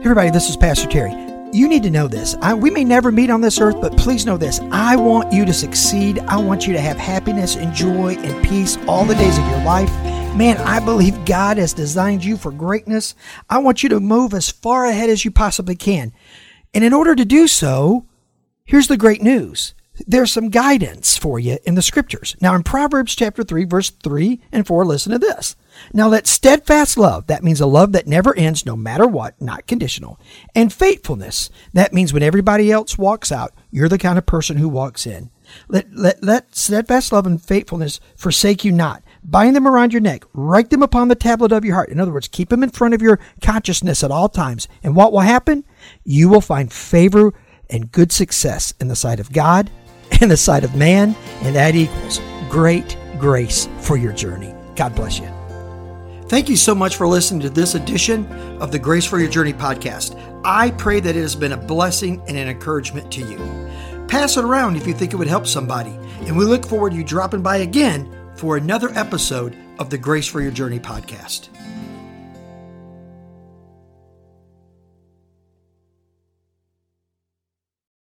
Everybody, this is Pastor Terry. You need to know this. I, we may never meet on this earth, but please know this. I want you to succeed. I want you to have happiness and joy and peace all the days of your life. Man, I believe God has designed you for greatness. I want you to move as far ahead as you possibly can. And in order to do so, here's the great news there's some guidance for you in the scriptures. Now, in Proverbs chapter 3, verse 3 and 4, listen to this. Now, let steadfast love, that means a love that never ends no matter what, not conditional, and faithfulness, that means when everybody else walks out, you're the kind of person who walks in. Let, let, let steadfast love and faithfulness forsake you not. Bind them around your neck. Write them upon the tablet of your heart. In other words, keep them in front of your consciousness at all times. And what will happen? You will find favor and good success in the sight of God and the sight of man, and that equals great grace for your journey. God bless you. Thank you so much for listening to this edition of the Grace for Your Journey podcast. I pray that it has been a blessing and an encouragement to you. Pass it around if you think it would help somebody, and we look forward to you dropping by again for another episode of the Grace for Your Journey podcast.